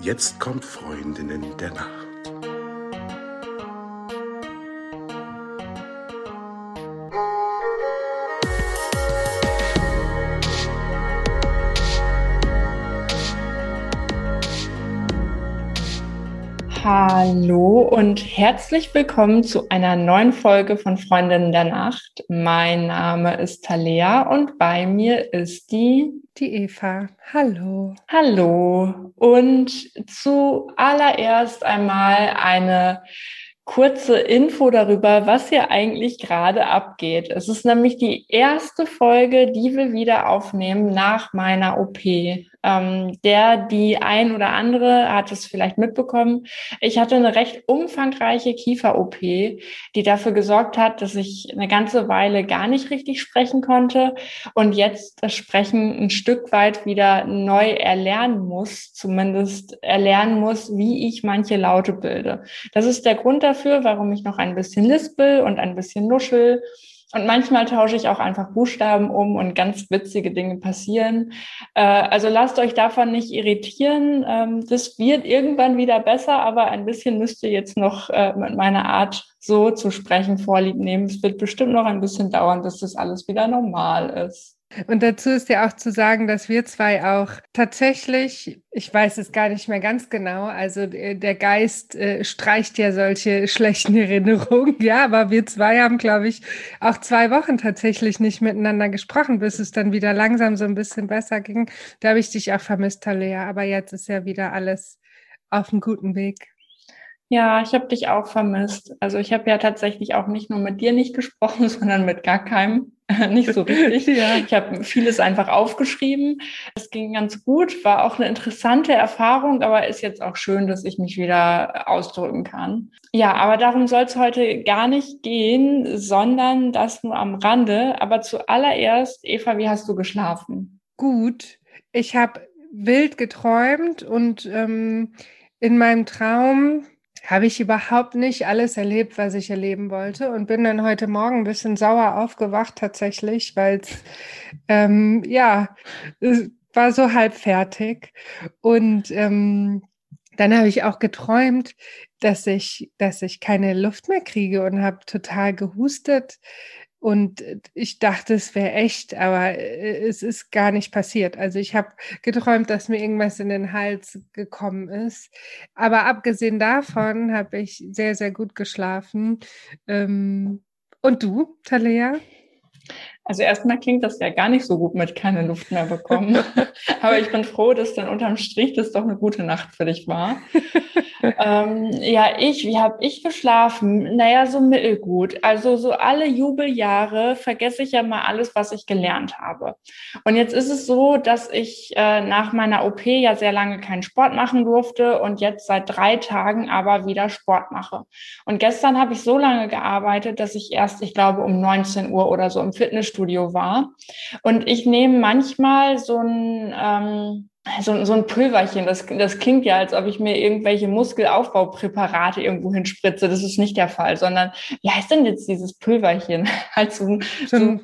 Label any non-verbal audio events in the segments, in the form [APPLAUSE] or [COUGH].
Jetzt kommt Freundinnen der Nacht. Hallo und herzlich willkommen zu einer neuen Folge von Freundinnen der Nacht. Mein Name ist Talea und bei mir ist die die Eva. Hallo. Hallo. Und zuallererst einmal eine kurze Info darüber, was hier eigentlich gerade abgeht. Es ist nämlich die erste Folge, die wir wieder aufnehmen nach meiner OP. Ähm, der, die ein oder andere hat es vielleicht mitbekommen. Ich hatte eine recht umfangreiche Kiefer-OP, die dafür gesorgt hat, dass ich eine ganze Weile gar nicht richtig sprechen konnte und jetzt das Sprechen ein Stück weit wieder neu erlernen muss, zumindest erlernen muss, wie ich manche Laute bilde. Das ist der Grund dafür, warum ich noch ein bisschen lispel und ein bisschen nuschel und manchmal tausche ich auch einfach Buchstaben um und ganz witzige Dinge passieren. Äh, also lasst euch davon nicht irritieren. Ähm, das wird irgendwann wieder besser, aber ein bisschen müsst ihr jetzt noch äh, mit meiner Art so zu sprechen vorlieb nehmen. Es wird bestimmt noch ein bisschen dauern, bis das alles wieder normal ist. Und dazu ist ja auch zu sagen, dass wir zwei auch tatsächlich, ich weiß es gar nicht mehr ganz genau, also äh, der Geist äh, streicht ja solche [LAUGHS] schlechten Erinnerungen, ja, aber wir zwei haben, glaube ich, auch zwei Wochen tatsächlich nicht miteinander gesprochen, bis es dann wieder langsam so ein bisschen besser ging. Da habe ich dich auch vermisst, Talea, aber jetzt ist ja wieder alles auf einem guten Weg. Ja, ich habe dich auch vermisst. Also ich habe ja tatsächlich auch nicht nur mit dir nicht gesprochen, [LAUGHS] sondern mit gar keinem. [LAUGHS] nicht so richtig. [LAUGHS] ja. Ich habe vieles einfach aufgeschrieben. Es ging ganz gut, war auch eine interessante Erfahrung, aber ist jetzt auch schön, dass ich mich wieder ausdrücken kann. Ja, aber darum soll es heute gar nicht gehen, sondern das nur am Rande. Aber zuallererst, Eva, wie hast du geschlafen? Gut. Ich habe wild geträumt und ähm, in meinem Traum habe ich überhaupt nicht alles erlebt, was ich erleben wollte und bin dann heute Morgen ein bisschen sauer aufgewacht tatsächlich, weil es ähm, ja war so halb fertig und ähm, dann habe ich auch geträumt, dass ich, dass ich keine Luft mehr kriege und habe total gehustet. Und ich dachte, es wäre echt, aber äh, es ist gar nicht passiert. Also ich habe geträumt, dass mir irgendwas in den Hals gekommen ist. Aber abgesehen davon habe ich sehr, sehr gut geschlafen. Ähm, und du, Talea? Also erstmal klingt das ja gar nicht so gut mit keine Luft mehr bekommen. [LAUGHS] Aber ich bin froh, dass dann unterm Strich das doch eine gute Nacht für dich war. [LAUGHS] ähm, ja, ich, wie habe ich geschlafen? Naja, so mittelgut. Also so alle Jubeljahre vergesse ich ja mal alles, was ich gelernt habe. Und jetzt ist es so, dass ich äh, nach meiner OP ja sehr lange keinen Sport machen durfte und jetzt seit drei Tagen aber wieder Sport mache. Und gestern habe ich so lange gearbeitet, dass ich erst, ich glaube, um 19 Uhr oder so im Fitnessstudio war. Und ich nehme manchmal so ein ähm, so, so ein Pulverchen, das, das klingt ja, als ob ich mir irgendwelche Muskelaufbaupräparate irgendwo hinspritze. Das ist nicht der Fall, sondern wie heißt denn jetzt dieses Pulverchen? [LAUGHS] halt so, so,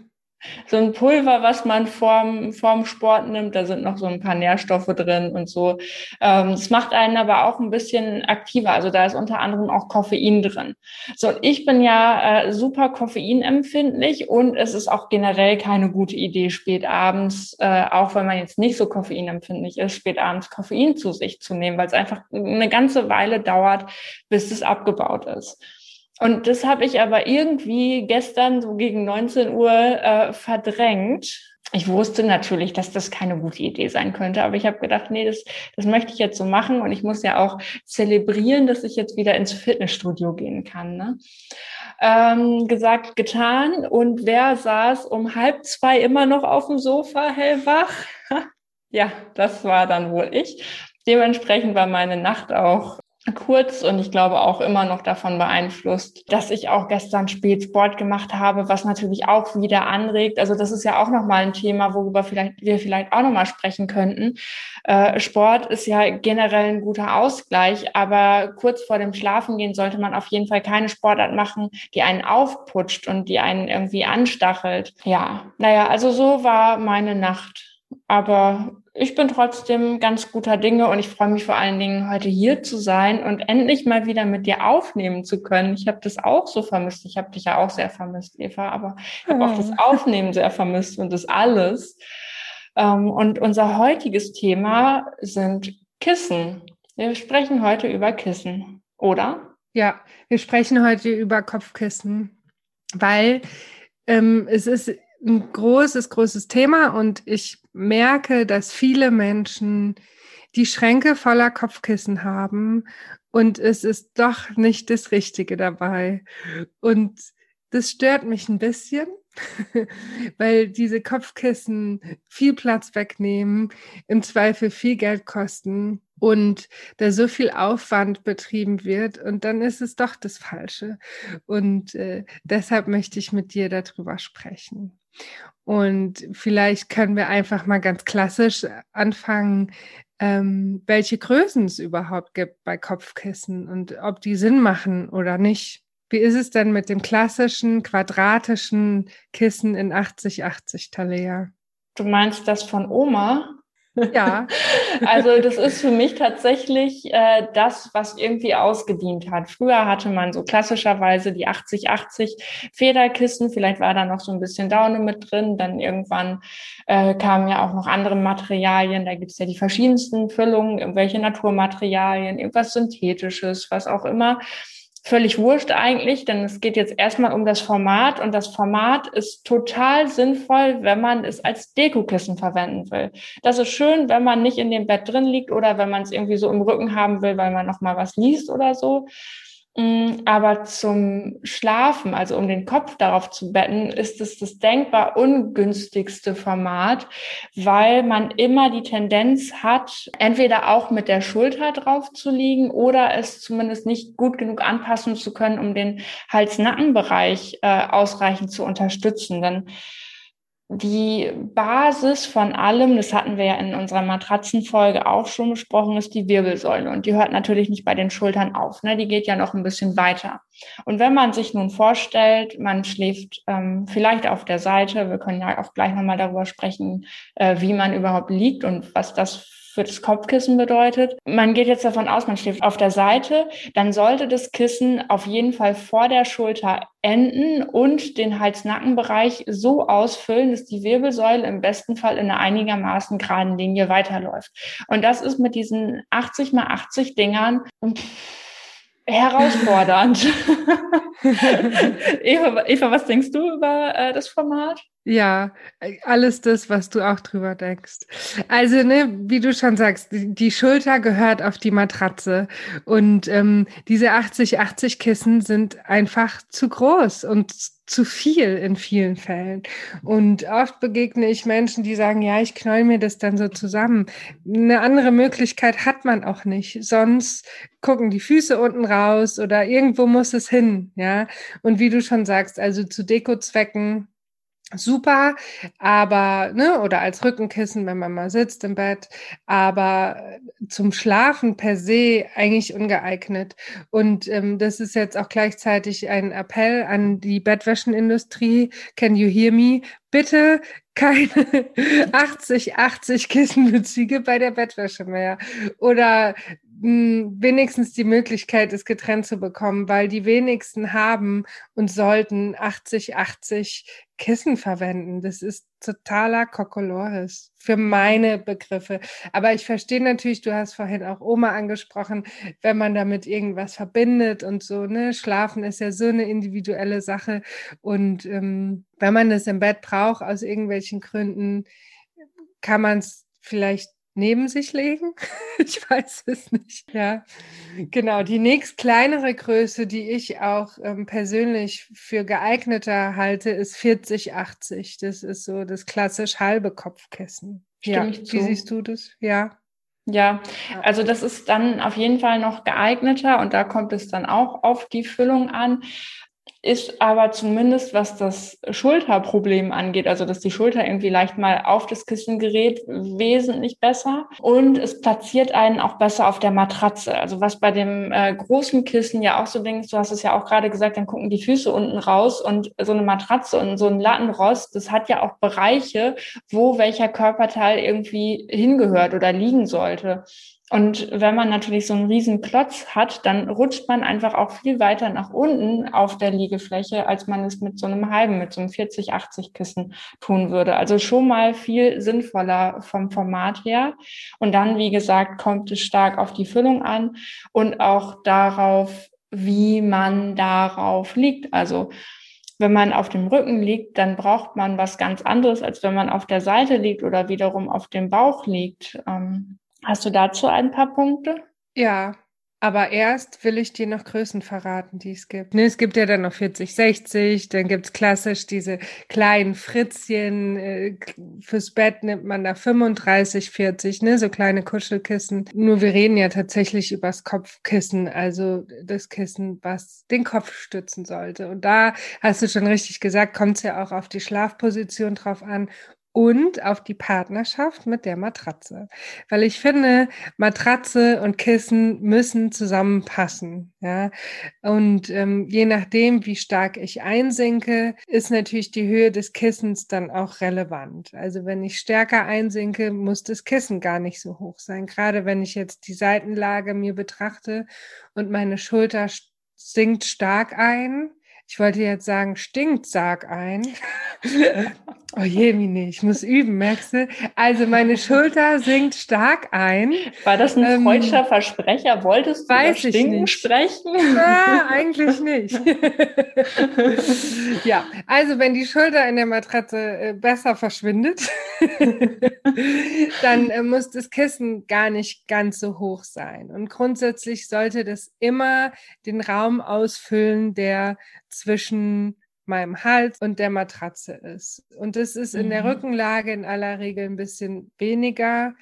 so ein Pulver, was man vorm, vorm Sport nimmt. Da sind noch so ein paar Nährstoffe drin und so. Ähm, es macht einen aber auch ein bisschen aktiver. Also da ist unter anderem auch Koffein drin. So, ich bin ja äh, super koffeinempfindlich und es ist auch generell keine gute Idee, spät abends, äh, auch wenn man jetzt nicht so koffeinempfindlich ist, spät abends Koffein zu sich zu nehmen, weil es einfach eine ganze Weile dauert, bis es abgebaut ist. Und das habe ich aber irgendwie gestern so gegen 19 Uhr äh, verdrängt. Ich wusste natürlich, dass das keine gute Idee sein könnte, aber ich habe gedacht, nee, das, das möchte ich jetzt so machen und ich muss ja auch zelebrieren, dass ich jetzt wieder ins Fitnessstudio gehen kann. Ne? Ähm, gesagt, getan. Und wer saß um halb zwei immer noch auf dem Sofa hellwach? [LAUGHS] ja, das war dann wohl ich. Dementsprechend war meine Nacht auch kurz und ich glaube auch immer noch davon beeinflusst, dass ich auch gestern spät Sport gemacht habe, was natürlich auch wieder anregt. Also das ist ja auch nochmal ein Thema, worüber vielleicht, wir vielleicht auch nochmal sprechen könnten. Äh, Sport ist ja generell ein guter Ausgleich, aber kurz vor dem Schlafengehen sollte man auf jeden Fall keine Sportart machen, die einen aufputscht und die einen irgendwie anstachelt. Ja, naja, also so war meine Nacht. Aber ich bin trotzdem ganz guter Dinge und ich freue mich vor allen Dingen, heute hier zu sein und endlich mal wieder mit dir aufnehmen zu können. Ich habe das auch so vermisst. Ich habe dich ja auch sehr vermisst, Eva, aber ich habe auch das Aufnehmen sehr vermisst und das alles. Ähm, und unser heutiges Thema sind Kissen. Wir sprechen heute über Kissen, oder? Ja, wir sprechen heute über Kopfkissen, weil ähm, es ist ein großes, großes Thema und ich merke, dass viele Menschen die Schränke voller Kopfkissen haben und es ist doch nicht das Richtige dabei. Und das stört mich ein bisschen, [LAUGHS] weil diese Kopfkissen viel Platz wegnehmen, im Zweifel viel Geld kosten und da so viel Aufwand betrieben wird und dann ist es doch das Falsche. Und äh, deshalb möchte ich mit dir darüber sprechen. Und vielleicht können wir einfach mal ganz klassisch anfangen, ähm, welche Größen es überhaupt gibt bei Kopfkissen und ob die Sinn machen oder nicht. Wie ist es denn mit dem klassischen quadratischen Kissen in 80-80 Talea? Du meinst das von Oma? Ja. [LAUGHS] also das ist für mich tatsächlich äh, das, was irgendwie ausgedient hat. Früher hatte man so klassischerweise die 80-80 Federkissen, vielleicht war da noch so ein bisschen Daune mit drin, dann irgendwann äh, kamen ja auch noch andere Materialien, da gibt es ja die verschiedensten Füllungen, irgendwelche Naturmaterialien, irgendwas Synthetisches, was auch immer völlig wurscht eigentlich, denn es geht jetzt erstmal um das Format und das Format ist total sinnvoll, wenn man es als Dekokissen verwenden will. Das ist schön, wenn man nicht in dem Bett drin liegt oder wenn man es irgendwie so im Rücken haben will, weil man noch mal was liest oder so. Mm, aber zum Schlafen, also um den Kopf darauf zu betten, ist es das denkbar ungünstigste Format, weil man immer die Tendenz hat, entweder auch mit der Schulter drauf zu liegen oder es zumindest nicht gut genug anpassen zu können, um den Hals-Nacken-Bereich äh, ausreichend zu unterstützen. Denn die Basis von allem, das hatten wir ja in unserer Matratzenfolge auch schon besprochen, ist die Wirbelsäule. Und die hört natürlich nicht bei den Schultern auf. Ne? Die geht ja noch ein bisschen weiter. Und wenn man sich nun vorstellt, man schläft ähm, vielleicht auf der Seite, wir können ja auch gleich nochmal darüber sprechen, äh, wie man überhaupt liegt und was das für das Kopfkissen bedeutet. Man geht jetzt davon aus, man schläft auf der Seite, dann sollte das Kissen auf jeden Fall vor der Schulter enden und den Hals-Nacken-Bereich so ausfüllen, dass die Wirbelsäule im besten Fall in einer einigermaßen geraden Linie weiterläuft. Und das ist mit diesen 80 mal 80 Dingern herausfordernd. [LAUGHS] [LAUGHS] [LAUGHS] Eva, Eva, was denkst du über äh, das Format? Ja, alles das, was du auch drüber denkst. Also, ne, wie du schon sagst, die, die Schulter gehört auf die Matratze und ähm, diese 80-80 Kissen sind einfach zu groß und zu viel in vielen Fällen. Und oft begegne ich Menschen, die sagen, ja, ich knall mir das dann so zusammen. Eine andere Möglichkeit hat man auch nicht. Sonst gucken die Füße unten raus oder irgendwo muss es hin, ja. Und wie du schon sagst, also zu Dekozwecken super, aber, ne, oder als Rückenkissen, wenn man mal sitzt im Bett, aber zum Schlafen per se eigentlich ungeeignet. Und ähm, das ist jetzt auch gleichzeitig ein Appell an die Bettwäschenindustrie. Can you hear me? Bitte keine [LAUGHS] 80, 80 Kissenbezüge bei der Bettwäsche mehr. Oder wenigstens die Möglichkeit, es getrennt zu bekommen, weil die wenigsten haben und sollten 80-80 Kissen verwenden. Das ist totaler Kokolores für meine Begriffe. Aber ich verstehe natürlich, du hast vorhin auch Oma angesprochen, wenn man damit irgendwas verbindet und so, ne? Schlafen ist ja so eine individuelle Sache. Und ähm, wenn man es im Bett braucht, aus irgendwelchen Gründen, kann man es vielleicht neben sich legen? [LAUGHS] ich weiß es nicht. Ja, genau. Die nächst kleinere Größe, die ich auch ähm, persönlich für geeigneter halte, ist 4080. Das ist so das klassisch halbe Kopfkissen. Stimme ja. Wie siehst du das? Ja. Ja, also das ist dann auf jeden Fall noch geeigneter und da kommt es dann auch auf die Füllung an ist aber zumindest, was das Schulterproblem angeht, also dass die Schulter irgendwie leicht mal auf das Kissen gerät, wesentlich besser. Und es platziert einen auch besser auf der Matratze. Also was bei dem äh, großen Kissen ja auch so denkst, du hast es ja auch gerade gesagt, dann gucken die Füße unten raus und so eine Matratze und so ein Lattenrost, das hat ja auch Bereiche, wo welcher Körperteil irgendwie hingehört oder liegen sollte. Und wenn man natürlich so einen riesen Klotz hat, dann rutscht man einfach auch viel weiter nach unten auf der Liegefläche, als man es mit so einem halben, mit so einem 40, 80 Kissen tun würde. Also schon mal viel sinnvoller vom Format her. Und dann, wie gesagt, kommt es stark auf die Füllung an und auch darauf, wie man darauf liegt. Also wenn man auf dem Rücken liegt, dann braucht man was ganz anderes, als wenn man auf der Seite liegt oder wiederum auf dem Bauch liegt. Ähm, Hast du dazu ein paar Punkte? Ja, aber erst will ich dir noch Größen verraten, die es gibt. Ne, es gibt ja dann noch 40, 60, dann gibt's klassisch diese kleinen Fritzchen. Äh, fürs Bett nimmt man da 35, 40, ne, so kleine Kuschelkissen. Nur wir reden ja tatsächlich übers Kopfkissen, also das Kissen, was den Kopf stützen sollte. Und da hast du schon richtig gesagt, kommt es ja auch auf die Schlafposition drauf an und auf die Partnerschaft mit der Matratze. Weil ich finde, Matratze und Kissen müssen zusammenpassen. Ja? Und ähm, je nachdem, wie stark ich einsinke, ist natürlich die Höhe des Kissens dann auch relevant. Also wenn ich stärker einsinke, muss das Kissen gar nicht so hoch sein. Gerade wenn ich jetzt die Seitenlage mir betrachte und meine Schulter sinkt stark ein, ich wollte jetzt sagen, stinkt, sag ein. [LAUGHS] oh je, Mine, ich muss üben, merkst du? Also meine Schulter sinkt stark ein. War das ein ähm, freudscher Versprecher? Wolltest du weiß über Stinken nicht. sprechen? Ja, [LAUGHS] eigentlich nicht. [LAUGHS] ja, also wenn die Schulter in der Matratze äh, besser verschwindet, [LAUGHS] dann äh, muss das Kissen gar nicht ganz so hoch sein. Und grundsätzlich sollte das immer den Raum ausfüllen, der zwischen meinem Hals und der Matratze ist. Und das ist in mhm. der Rückenlage in aller Regel ein bisschen weniger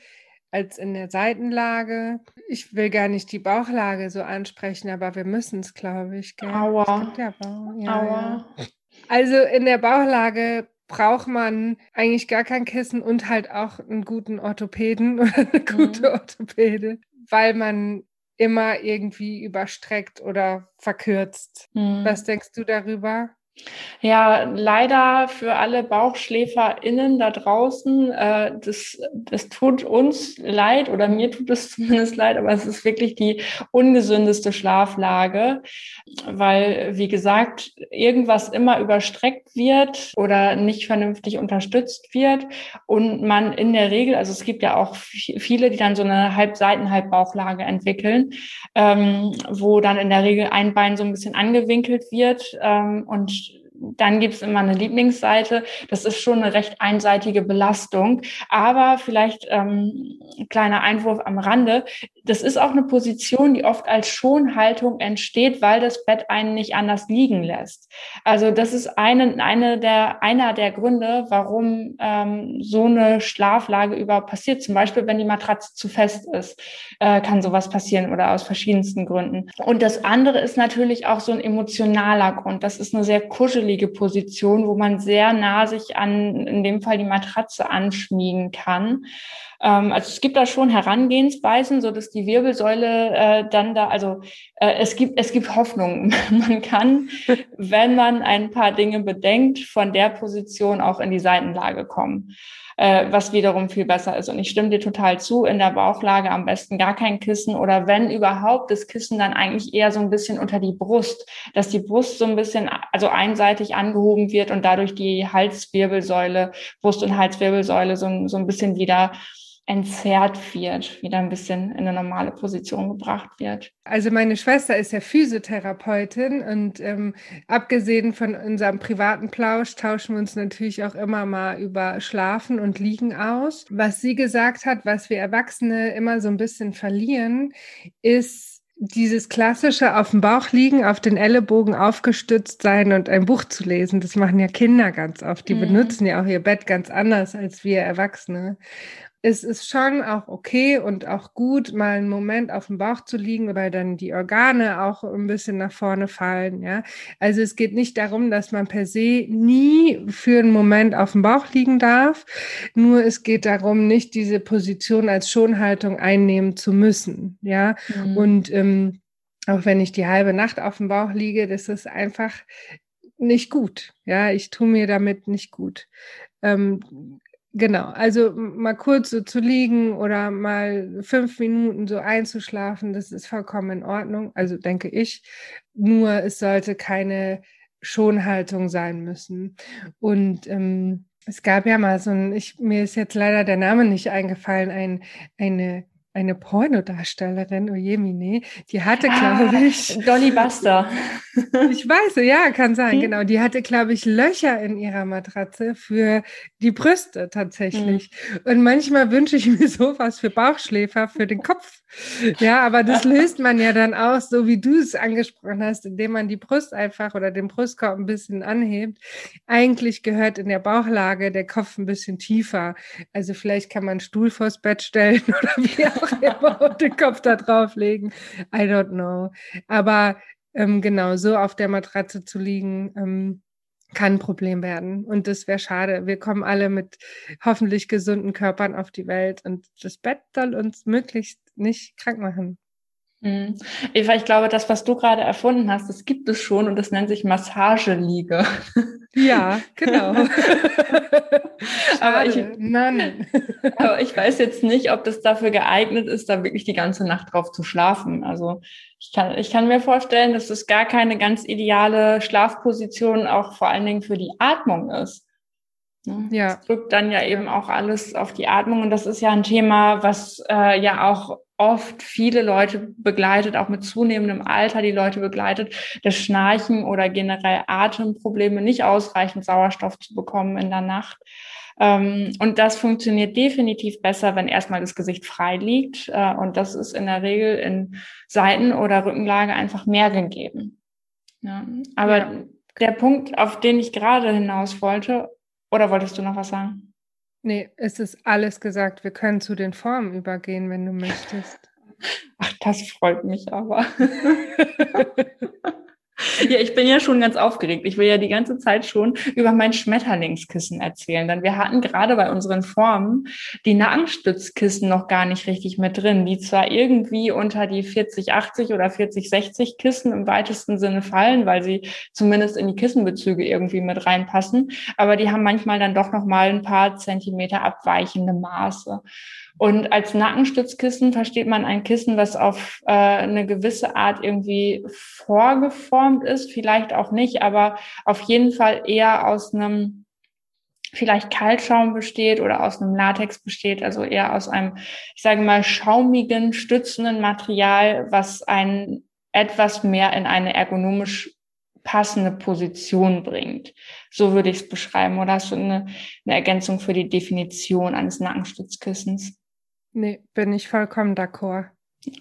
als in der Seitenlage. Ich will gar nicht die Bauchlage so ansprechen, aber wir müssen es, glaube ich. Gell? Aua. Ja Aua. Ja. Also in der Bauchlage braucht man eigentlich gar kein Kissen und halt auch einen guten Orthopäden [LAUGHS] oder eine gute mhm. Orthopäde, weil man immer irgendwie überstreckt oder verkürzt. Mhm. Was denkst du darüber? Ja, leider für alle BauchschläferInnen da draußen, äh, das, das tut uns leid oder mir tut es [LAUGHS] zumindest leid, aber es ist wirklich die ungesündeste Schlaflage, weil, wie gesagt, irgendwas immer überstreckt wird oder nicht vernünftig unterstützt wird und man in der Regel, also es gibt ja auch viele, die dann so eine Halbseiten, Halbbauchlage entwickeln, ähm, wo dann in der Regel ein Bein so ein bisschen angewinkelt wird ähm, und dann gibt's immer eine Lieblingsseite. Das ist schon eine recht einseitige Belastung. Aber vielleicht ähm, kleiner Einwurf am Rande. Das ist auch eine Position, die oft als Schonhaltung entsteht, weil das Bett einen nicht anders liegen lässt. Also das ist eine, eine der, einer der Gründe, warum ähm, so eine Schlaflage überhaupt passiert. Zum Beispiel, wenn die Matratze zu fest ist, äh, kann sowas passieren oder aus verschiedensten Gründen. Und das andere ist natürlich auch so ein emotionaler Grund. Das ist eine sehr kuschelige kuschelige Position, wo man sehr nah sich an, in dem Fall die Matratze anschmiegen kann. Ähm, also es gibt da schon Herangehensweisen, so dass die Wirbelsäule äh, dann da, also äh, es gibt, es gibt Hoffnung. [LAUGHS] man kann, wenn man ein paar Dinge bedenkt, von der Position auch in die Seitenlage kommen äh, was wiederum viel besser ist. Und ich stimme dir total zu, in der Bauchlage am besten gar kein Kissen oder wenn überhaupt das Kissen dann eigentlich eher so ein bisschen unter die Brust, dass die Brust so ein bisschen, also einseitig angehoben wird und dadurch die Halswirbelsäule, Brust- und Halswirbelsäule so, so ein bisschen wieder entzerrt wird, wieder ein bisschen in eine normale Position gebracht wird. Also meine Schwester ist ja Physiotherapeutin und ähm, abgesehen von unserem privaten Plausch tauschen wir uns natürlich auch immer mal über Schlafen und Liegen aus. Was sie gesagt hat, was wir Erwachsene immer so ein bisschen verlieren, ist dieses klassische auf dem Bauch liegen, auf den Ellenbogen aufgestützt sein und ein Buch zu lesen, das machen ja Kinder ganz oft. Die mhm. benutzen ja auch ihr Bett ganz anders als wir Erwachsene. Es ist schon auch okay und auch gut, mal einen Moment auf dem Bauch zu liegen, weil dann die Organe auch ein bisschen nach vorne fallen. Ja, also es geht nicht darum, dass man per se nie für einen Moment auf dem Bauch liegen darf. Nur es geht darum, nicht diese Position als Schonhaltung einnehmen zu müssen. Ja, mhm. und ähm, auch wenn ich die halbe Nacht auf dem Bauch liege, das ist einfach nicht gut. Ja, ich tue mir damit nicht gut. Ähm, Genau, also mal kurz so zu liegen oder mal fünf Minuten so einzuschlafen, das ist vollkommen in Ordnung, also denke ich. Nur es sollte keine Schonhaltung sein müssen. Und ähm, es gab ja mal so ein, ich, mir ist jetzt leider der Name nicht eingefallen, ein, eine eine Pornodarstellerin, Ojemine, die hatte, ah, glaube ich. Dolly Buster. ich weiß, ja, kann sein, hm? genau. Die hatte, glaube ich, Löcher in ihrer Matratze für die Brüste tatsächlich. Hm. Und manchmal wünsche ich mir sowas für Bauchschläfer, für den Kopf. Ja, aber das löst man ja dann aus, so wie du es angesprochen hast, indem man die Brust einfach oder den Brustkorb ein bisschen anhebt. Eigentlich gehört in der Bauchlage der Kopf ein bisschen tiefer. Also vielleicht kann man einen Stuhl vors Bett stellen [LAUGHS] oder wie auch immer und den Kopf da drauflegen. I don't know. Aber ähm, genau, so auf der Matratze zu liegen, ähm, kann ein Problem werden. Und das wäre schade. Wir kommen alle mit hoffentlich gesunden Körpern auf die Welt und das Bett soll uns möglichst nicht krank machen. Mhm. Eva, ich glaube, das, was du gerade erfunden hast, das gibt es schon und das nennt sich Massageliege. Ja, [LAUGHS] genau. aber, ich, Mann. aber ich weiß jetzt nicht, ob das dafür geeignet ist, da wirklich die ganze Nacht drauf zu schlafen. Also ich kann, ich kann mir vorstellen, dass es gar keine ganz ideale Schlafposition auch vor allen Dingen für die Atmung ist. Ne? Ja. Das drückt dann ja eben auch alles auf die Atmung und das ist ja ein Thema, was äh, ja auch oft viele Leute begleitet, auch mit zunehmendem Alter die Leute begleitet, das Schnarchen oder generell Atemprobleme, nicht ausreichend Sauerstoff zu bekommen in der Nacht. Ähm, und das funktioniert definitiv besser, wenn erstmal das Gesicht frei liegt. Äh, und das ist in der Regel in Seiten- oder Rückenlage einfach mehr gegeben. Ja. Aber ja. der Punkt, auf den ich gerade hinaus wollte, oder wolltest du noch was sagen? Nee, es ist alles gesagt. Wir können zu den Formen übergehen, wenn du möchtest. Ach, das freut mich aber. [LAUGHS] [LAUGHS] Ja, ich bin ja schon ganz aufgeregt. Ich will ja die ganze Zeit schon über mein Schmetterlingskissen erzählen. Denn wir hatten gerade bei unseren Formen die Nackenstützkissen noch gar nicht richtig mit drin, die zwar irgendwie unter die 4080 oder 4060 Kissen im weitesten Sinne fallen, weil sie zumindest in die Kissenbezüge irgendwie mit reinpassen, aber die haben manchmal dann doch noch mal ein paar Zentimeter abweichende Maße. Und als Nackenstützkissen versteht man ein Kissen, was auf äh, eine gewisse Art irgendwie vorgeformt ist, vielleicht auch nicht, aber auf jeden Fall eher aus einem vielleicht Kaltschaum besteht oder aus einem Latex besteht, also eher aus einem, ich sage mal, schaumigen, stützenden Material, was einen etwas mehr in eine ergonomisch passende Position bringt. So würde ich es beschreiben. Oder hast du eine, eine Ergänzung für die Definition eines Nackenstützkissens? Nee, bin ich vollkommen d'accord.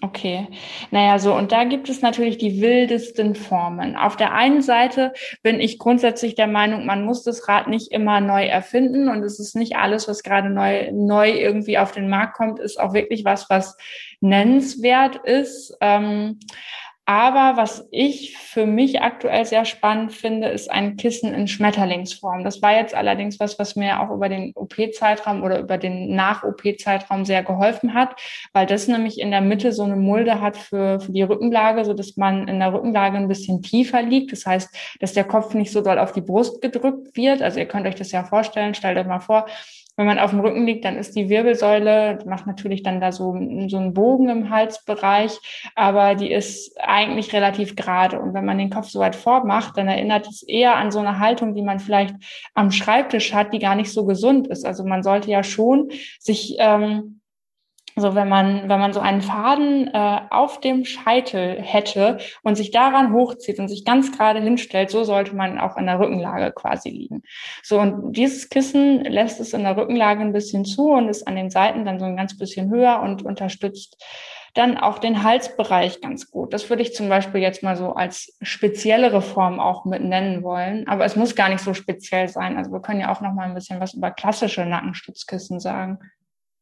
Okay. Naja, so, und da gibt es natürlich die wildesten Formen. Auf der einen Seite bin ich grundsätzlich der Meinung, man muss das Rad nicht immer neu erfinden und es ist nicht alles, was gerade neu, neu irgendwie auf den Markt kommt, ist auch wirklich was, was nennenswert ist. Ähm, aber was ich für mich aktuell sehr spannend finde, ist ein Kissen in Schmetterlingsform. Das war jetzt allerdings was, was mir auch über den OP-Zeitraum oder über den Nach-OP-Zeitraum sehr geholfen hat, weil das nämlich in der Mitte so eine Mulde hat für, für die Rückenlage, so dass man in der Rückenlage ein bisschen tiefer liegt. Das heißt, dass der Kopf nicht so doll auf die Brust gedrückt wird. Also ihr könnt euch das ja vorstellen. Stellt euch mal vor, wenn man auf dem Rücken liegt, dann ist die Wirbelsäule, macht natürlich dann da so, so einen Bogen im Halsbereich, aber die ist eigentlich relativ gerade. Und wenn man den Kopf so weit vormacht, dann erinnert es eher an so eine Haltung, die man vielleicht am Schreibtisch hat, die gar nicht so gesund ist. Also man sollte ja schon sich ähm, also wenn man, wenn man so einen Faden äh, auf dem Scheitel hätte und sich daran hochzieht und sich ganz gerade hinstellt, so sollte man auch in der Rückenlage quasi liegen. So, und dieses Kissen lässt es in der Rückenlage ein bisschen zu und ist an den Seiten dann so ein ganz bisschen höher und unterstützt dann auch den Halsbereich ganz gut. Das würde ich zum Beispiel jetzt mal so als speziellere Form auch mit nennen wollen. Aber es muss gar nicht so speziell sein. Also wir können ja auch noch mal ein bisschen was über klassische Nackenstützkissen sagen.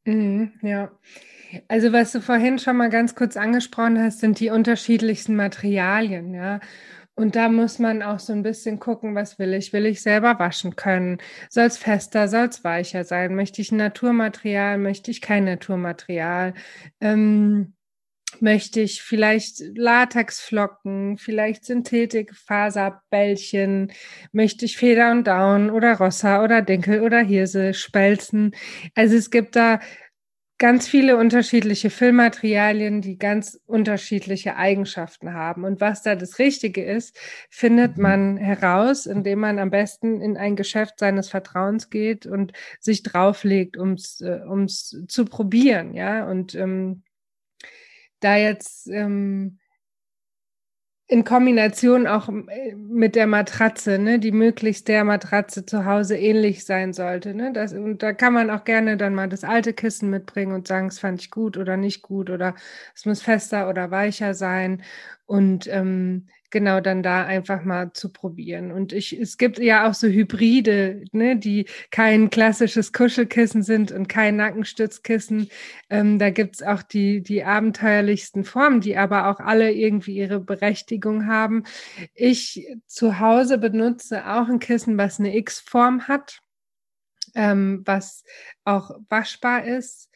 Mhm, ja. Also was du vorhin schon mal ganz kurz angesprochen hast, sind die unterschiedlichsten Materialien, ja. Und da muss man auch so ein bisschen gucken, was will ich? Will ich selber waschen können? Soll es fester, soll es weicher sein? Möchte ich ein Naturmaterial? Möchte ich kein Naturmaterial? Ähm, möchte ich vielleicht Latexflocken, vielleicht Synthetikfaserbällchen, möchte ich Feder und Down oder Rossa oder Dinkel oder Hirse, Spelzen. Also es gibt da ganz viele unterschiedliche Füllmaterialien, die ganz unterschiedliche Eigenschaften haben. Und was da das Richtige ist, findet mhm. man heraus, indem man am besten in ein Geschäft seines Vertrauens geht und sich drauflegt, ums äh, ums zu probieren, ja. Und ähm, da jetzt ähm, in Kombination auch äh, mit der Matratze, ne, die möglichst der Matratze zu Hause ähnlich sein sollte. Ne? Das, und da kann man auch gerne dann mal das alte Kissen mitbringen und sagen, es fand ich gut oder nicht gut oder es muss fester oder weicher sein. Und ähm, genau dann da einfach mal zu probieren. Und ich, es gibt ja auch so Hybride, ne, die kein klassisches Kuschelkissen sind und kein Nackenstützkissen. Ähm, da gibt's auch die, die abenteuerlichsten Formen, die aber auch alle irgendwie ihre Berechtigung haben. Ich zu Hause benutze auch ein Kissen, was eine X-Form hat, ähm, was auch waschbar ist.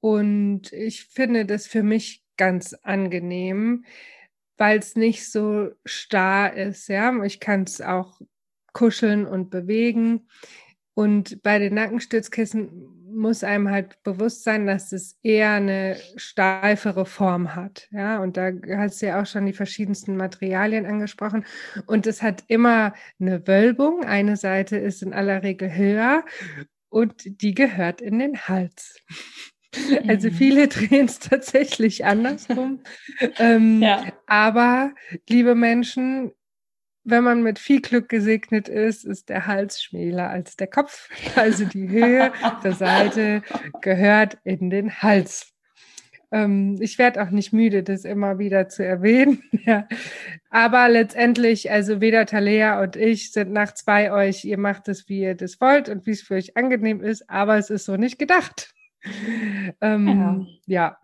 Und ich finde das für mich ganz angenehm weil es nicht so starr ist. Ja, ich kann es auch kuscheln und bewegen. Und bei den Nackenstützkissen muss einem halt bewusst sein, dass es eher eine steifere Form hat. Ja, und da hast du ja auch schon die verschiedensten Materialien angesprochen. Und es hat immer eine Wölbung. Eine Seite ist in aller Regel höher und die gehört in den Hals. [LAUGHS] Also mhm. viele drehen es tatsächlich andersrum. [LAUGHS] ähm, ja. Aber, liebe Menschen, wenn man mit viel Glück gesegnet ist, ist der Hals schmäler als der Kopf. [LAUGHS] Also die Höhe der Seite gehört in den Hals. Ähm, ich werde auch nicht müde, das immer wieder zu erwähnen. ja. Aber letztendlich, also weder Talea und ich sind nachts bei euch. Ihr macht es, wie ihr das wollt und wie es für euch angenehm ist. Aber es ist so nicht gedacht. Ähm, ja.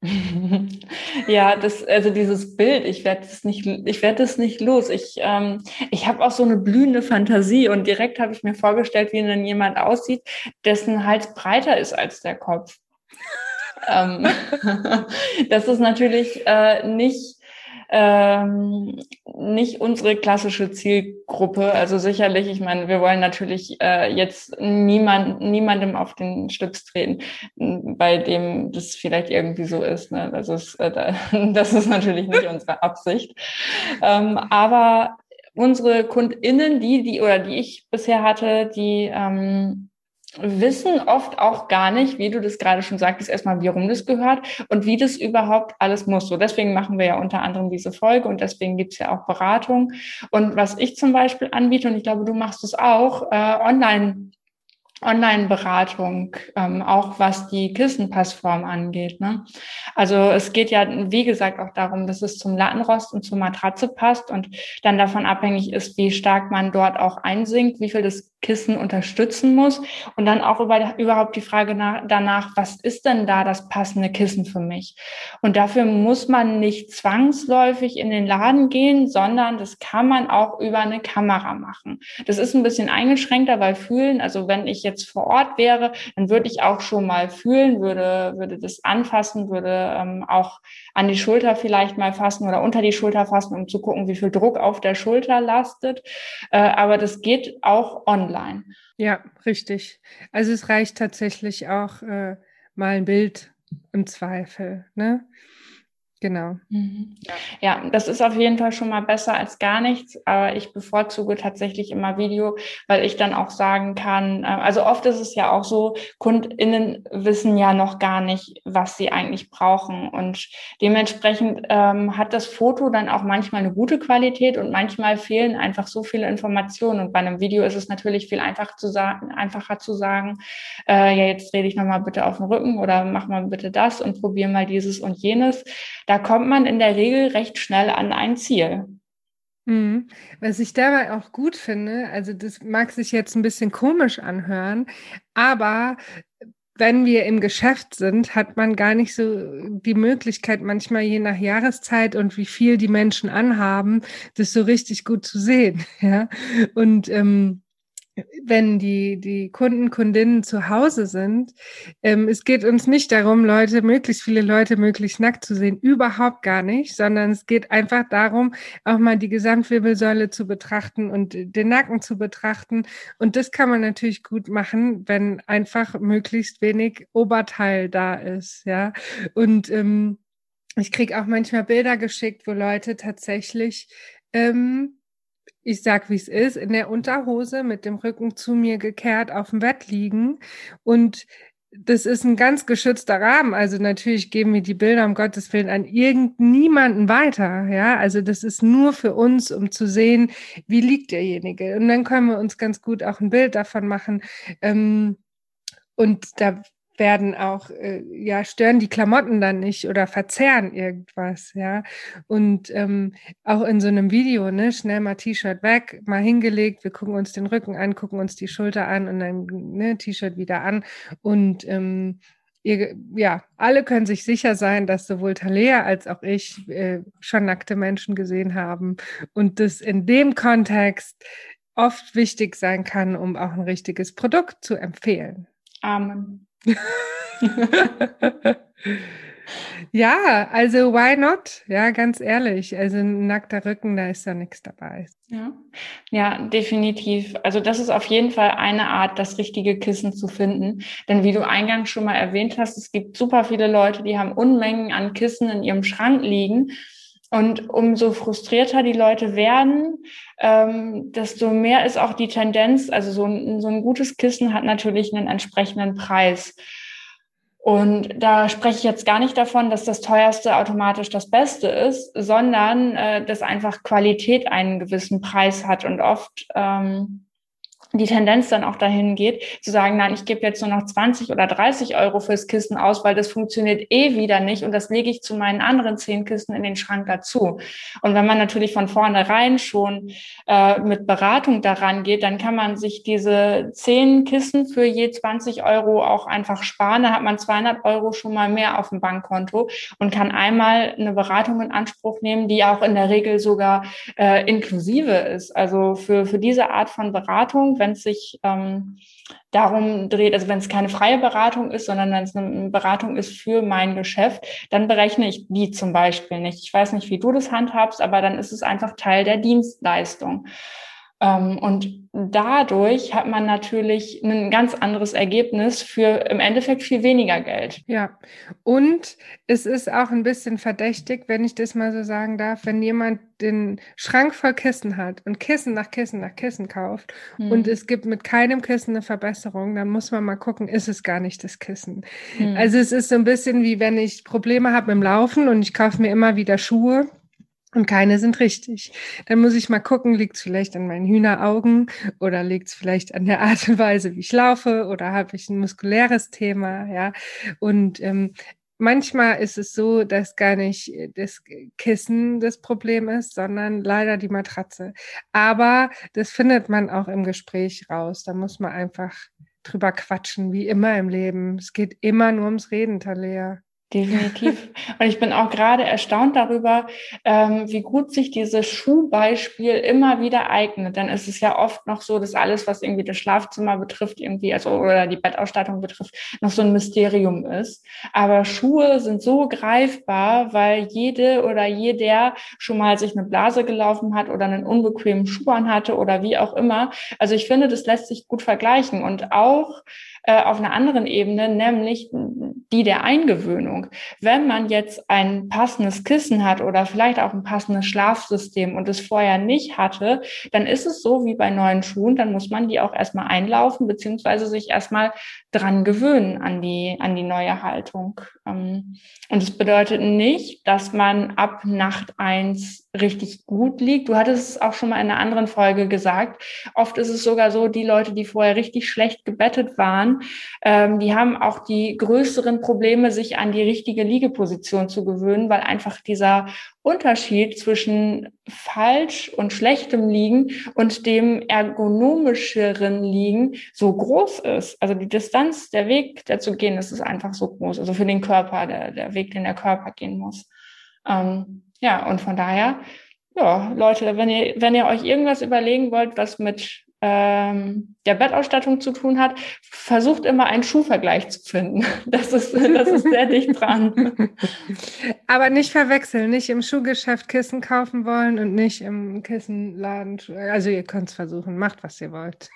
[LAUGHS] ja, das, also dieses Bild, ich werde es nicht, ich werde es nicht los. Ich, ähm, ich habe auch so eine blühende Fantasie und direkt habe ich mir vorgestellt, wie dann jemand aussieht, dessen Hals breiter ist als der Kopf. [LAUGHS] ähm, [LAUGHS] das ist natürlich äh, nicht ähm, nicht unsere klassische Zielgruppe. Also sicherlich, ich meine, wir wollen natürlich äh, jetzt niemand, niemandem auf den Schlips treten, bei dem das vielleicht irgendwie so ist. Ne? Das, ist äh, [LAUGHS] das ist natürlich nicht unsere Absicht. Ähm, aber unsere KundInnen, die, die oder die ich bisher hatte, die ähm, wissen oft auch gar nicht, wie du das gerade schon sagtest, erstmal, warum das gehört und wie das überhaupt alles muss. So, deswegen machen wir ja unter anderem diese Folge und deswegen gibt's ja auch Beratung. Und was ich zum Beispiel anbiete, und ich glaube, du machst es auch, äh, online Online-Beratung, ähm, auch was die Kissenpassform angeht. Ne? Also es geht ja, wie gesagt, auch darum, dass es zum Lattenrost und zur Matratze passt und dann davon abhängig ist, wie stark man dort auch einsinkt, wie viel das Kissen unterstützen muss und dann auch über, überhaupt die Frage nach, danach, was ist denn da das passende Kissen für mich? Und dafür muss man nicht zwangsläufig in den Laden gehen, sondern das kann man auch über eine Kamera machen. Das ist ein bisschen eingeschränkter, weil fühlen, also wenn ich jetzt vor Ort wäre, dann würde ich auch schon mal fühlen, würde, würde das anfassen, würde ähm, auch an die Schulter vielleicht mal fassen oder unter die Schulter fassen, um zu gucken, wie viel Druck auf der Schulter lastet. Äh, aber das geht auch online. Ja, richtig. Also es reicht tatsächlich auch äh, mal ein Bild im Zweifel. Ne? Genau. Mhm. Ja, das ist auf jeden Fall schon mal besser als gar nichts, aber ich bevorzuge tatsächlich immer Video, weil ich dann auch sagen kann, äh, also oft ist es ja auch so, KundInnen wissen ja noch gar nicht, was sie eigentlich brauchen und dementsprechend ähm, hat das Foto dann auch manchmal eine gute Qualität und manchmal fehlen einfach so viele Informationen und bei einem Video ist es natürlich viel einfach zu sagen, einfacher zu sagen, äh, ja, jetzt dreh dich nochmal bitte auf den Rücken oder mach mal bitte das und probier mal dieses und jenes da kommt man in der Regel recht schnell an ein Ziel. Mhm. Was ich dabei auch gut finde, also das mag sich jetzt ein bisschen komisch anhören, aber wenn wir im Geschäft sind, hat man gar nicht so die Möglichkeit, manchmal je nach Jahreszeit und wie viel die Menschen anhaben, das so richtig gut zu sehen. [LAUGHS] Ja, und ähm, wenn die, die Kunden, Kundinnen zu Hause sind. Ähm, es geht uns nicht darum, Leute, möglichst viele Leute möglichst nackt zu sehen. Überhaupt gar nicht, sondern es geht einfach darum, auch mal die Gesamtwirbelsäule zu betrachten und den Nacken zu betrachten. Und das kann man natürlich gut machen, wenn einfach möglichst wenig Oberteil da ist, ja. Und ähm, ich kriege auch manchmal Bilder geschickt, wo Leute tatsächlich ähm, ich sag, wie es ist, in der Unterhose mit dem Rücken zu mir gekehrt auf dem Bett liegen. Und das ist ein ganz geschützter Rahmen. Also natürlich geben wir die Bilder um Gottes Willen an irgendniemanden weiter. Ja, also das ist nur für uns, um zu sehen, wie liegt derjenige. Und dann können wir uns ganz gut auch ein Bild davon machen. Ähm, und da werden auch, äh, ja, stören die Klamotten dann nicht oder verzerren irgendwas, ja. Und ähm, auch in so einem Video, ne, schnell mal T-Shirt weg, mal hingelegt, wir gucken uns den Rücken an, gucken uns die Schulter an und dann ne, T-Shirt wieder an. Und ähm, ihr, ja, alle können sich sicher sein, dass sowohl Talea als auch ich äh, schon nackte Menschen gesehen haben und das in dem Kontext oft wichtig sein kann, um auch ein richtiges Produkt zu empfehlen. Amen. [LAUGHS] ja, also why not? Ja, ganz ehrlich. Also ein nackter Rücken, da ist ja nichts dabei. Ja. ja, definitiv. Also das ist auf jeden Fall eine Art, das richtige Kissen zu finden. Denn wie du eingangs schon mal erwähnt hast, es gibt super viele Leute, die haben Unmengen an Kissen in ihrem Schrank liegen. Und umso frustrierter die Leute werden, ähm, desto mehr ist auch die Tendenz, also so ein, so ein gutes Kissen hat natürlich einen entsprechenden Preis. Und da spreche ich jetzt gar nicht davon, dass das teuerste automatisch das Beste ist, sondern äh, dass einfach Qualität einen gewissen Preis hat und oft ähm, die Tendenz dann auch dahin geht, zu sagen, nein, ich gebe jetzt nur noch 20 oder 30 Euro fürs Kissen aus, weil das funktioniert eh wieder nicht und das lege ich zu meinen anderen zehn Kissen in den Schrank dazu. Und wenn man natürlich von vornherein schon äh, mit Beratung daran geht, dann kann man sich diese zehn Kissen für je 20 Euro auch einfach sparen. Da hat man 200 Euro schon mal mehr auf dem Bankkonto und kann einmal eine Beratung in Anspruch nehmen, die auch in der Regel sogar äh, inklusive ist. Also für, für diese Art von Beratung wenn es sich ähm, darum dreht, also wenn es keine freie Beratung ist, sondern wenn es eine Beratung ist für mein Geschäft, dann berechne ich die zum Beispiel nicht. Ich weiß nicht, wie du das handhabst, aber dann ist es einfach Teil der Dienstleistung. Ähm, und dadurch hat man natürlich ein ganz anderes Ergebnis für im Endeffekt viel weniger Geld. Ja, und es ist auch ein bisschen verdächtig, wenn ich das mal so sagen darf, wenn jemand den Schrank voll Kissen hat und Kissen nach Kissen nach Kissen kauft hm. und es gibt mit keinem Kissen eine Verbesserung, dann muss man mal gucken, ist es gar nicht das Kissen. Hm. Also es ist so ein bisschen wie wenn ich Probleme habe dem Laufen und ich kaufe mir immer wieder Schuhe und keine sind richtig. Dann muss ich mal gucken, liegt es vielleicht an meinen Hühneraugen oder liegt es vielleicht an der Art und Weise, wie ich laufe oder habe ich ein muskuläres Thema, ja. Und ähm, manchmal ist es so, dass gar nicht das Kissen das Problem ist, sondern leider die Matratze. Aber das findet man auch im Gespräch raus. Da muss man einfach drüber quatschen, wie immer im Leben. Es geht immer nur ums Reden, Talea. Definitiv. Und ich bin auch gerade erstaunt darüber, ähm, wie gut sich dieses Schuhbeispiel immer wieder eignet. Denn es ist ja oft noch so, dass alles, was irgendwie das Schlafzimmer betrifft, irgendwie, also oder die Bettausstattung betrifft, noch so ein Mysterium ist. Aber Schuhe sind so greifbar, weil jede oder jeder schon mal sich eine Blase gelaufen hat oder einen unbequemen Schuh an hatte oder wie auch immer. Also ich finde, das lässt sich gut vergleichen. Und auch äh, auf einer anderen Ebene, nämlich die der Eingewöhnung. Wenn man jetzt ein passendes Kissen hat oder vielleicht auch ein passendes Schlafsystem und es vorher nicht hatte, dann ist es so wie bei neuen Schuhen, dann muss man die auch erstmal einlaufen, beziehungsweise sich erstmal dran gewöhnen an die, an die neue Haltung. Ähm, und es bedeutet nicht, dass man ab Nacht eins richtig gut liegt. Du hattest es auch schon mal in einer anderen Folge gesagt. Oft ist es sogar so, die Leute, die vorher richtig schlecht gebettet waren, Jahren, ähm, die haben auch die größeren Probleme, sich an die richtige Liegeposition zu gewöhnen, weil einfach dieser Unterschied zwischen falsch und schlechtem Liegen und dem ergonomischeren Liegen so groß ist. Also die Distanz, der Weg, der zu gehen ist, ist einfach so groß. Also für den Körper, der, der Weg, den der Körper gehen muss. Ähm, ja, und von daher, ja, Leute, wenn ihr, wenn ihr euch irgendwas überlegen wollt, was mit ähm, der Bettausstattung zu tun hat, versucht immer einen Schuhvergleich zu finden. [LAUGHS] Das ist, das ist sehr dicht dran. [LAUGHS] Aber nicht verwechseln, nicht im Schuhgeschäft Kissen kaufen wollen und nicht im Kissenladen. Also ihr könnt es versuchen, macht was ihr wollt.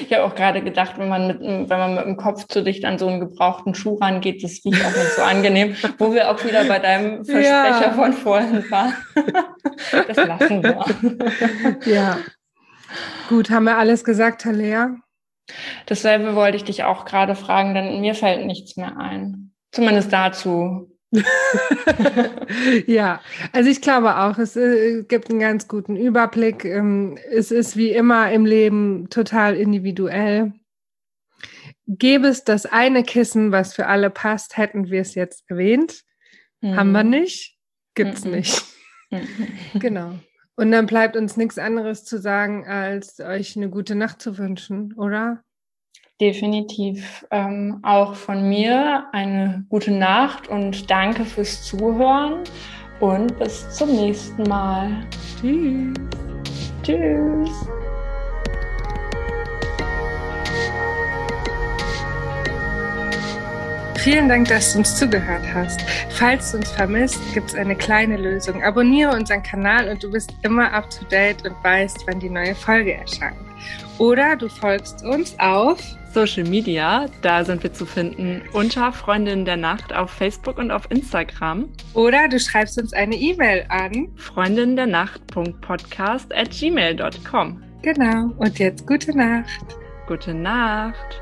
Ich habe auch gerade gedacht, wenn man, mit, wenn man mit dem Kopf zu dicht an so einen gebrauchten Schuh rangeht, das riecht auch nicht so angenehm, wo wir auch wieder bei deinem Versprecher ja. von vorhin waren. [LAUGHS] Das lassen wir. Ja. Gut, haben wir alles gesagt, Talea? Dasselbe wollte ich dich auch gerade fragen, denn mir fällt nichts mehr ein. Zumindest dazu. [LAUGHS] ja, also ich glaube auch, es äh, gibt einen ganz guten Überblick. Ähm, es ist wie immer im Leben total individuell. Gäbe es das eine Kissen, was für alle passt, hätten wir es jetzt erwähnt. Mhm. Haben wir nicht? Gibt's mhm. nicht. Mhm. [LAUGHS] genau. Und dann bleibt uns nichts anderes zu sagen, als euch eine gute Nacht zu wünschen, oder? Definitiv. Ähm, auch von mir eine gute Nacht und danke fürs Zuhören und bis zum nächsten Mal. Tschüss. Tschüss. Vielen Dank, dass du uns zugehört hast. Falls du uns vermisst, gibt es eine kleine Lösung. Abonniere unseren Kanal und du bist immer up to date und weißt, wann die neue Folge erscheint. Oder du folgst uns auf Social Media, da sind wir zu finden unter Freundinnen der Nacht auf Facebook und auf Instagram. Oder du schreibst uns eine E-Mail an freundinnendernacht.podcast at gmail.com. Genau. Und jetzt gute Nacht. Gute Nacht.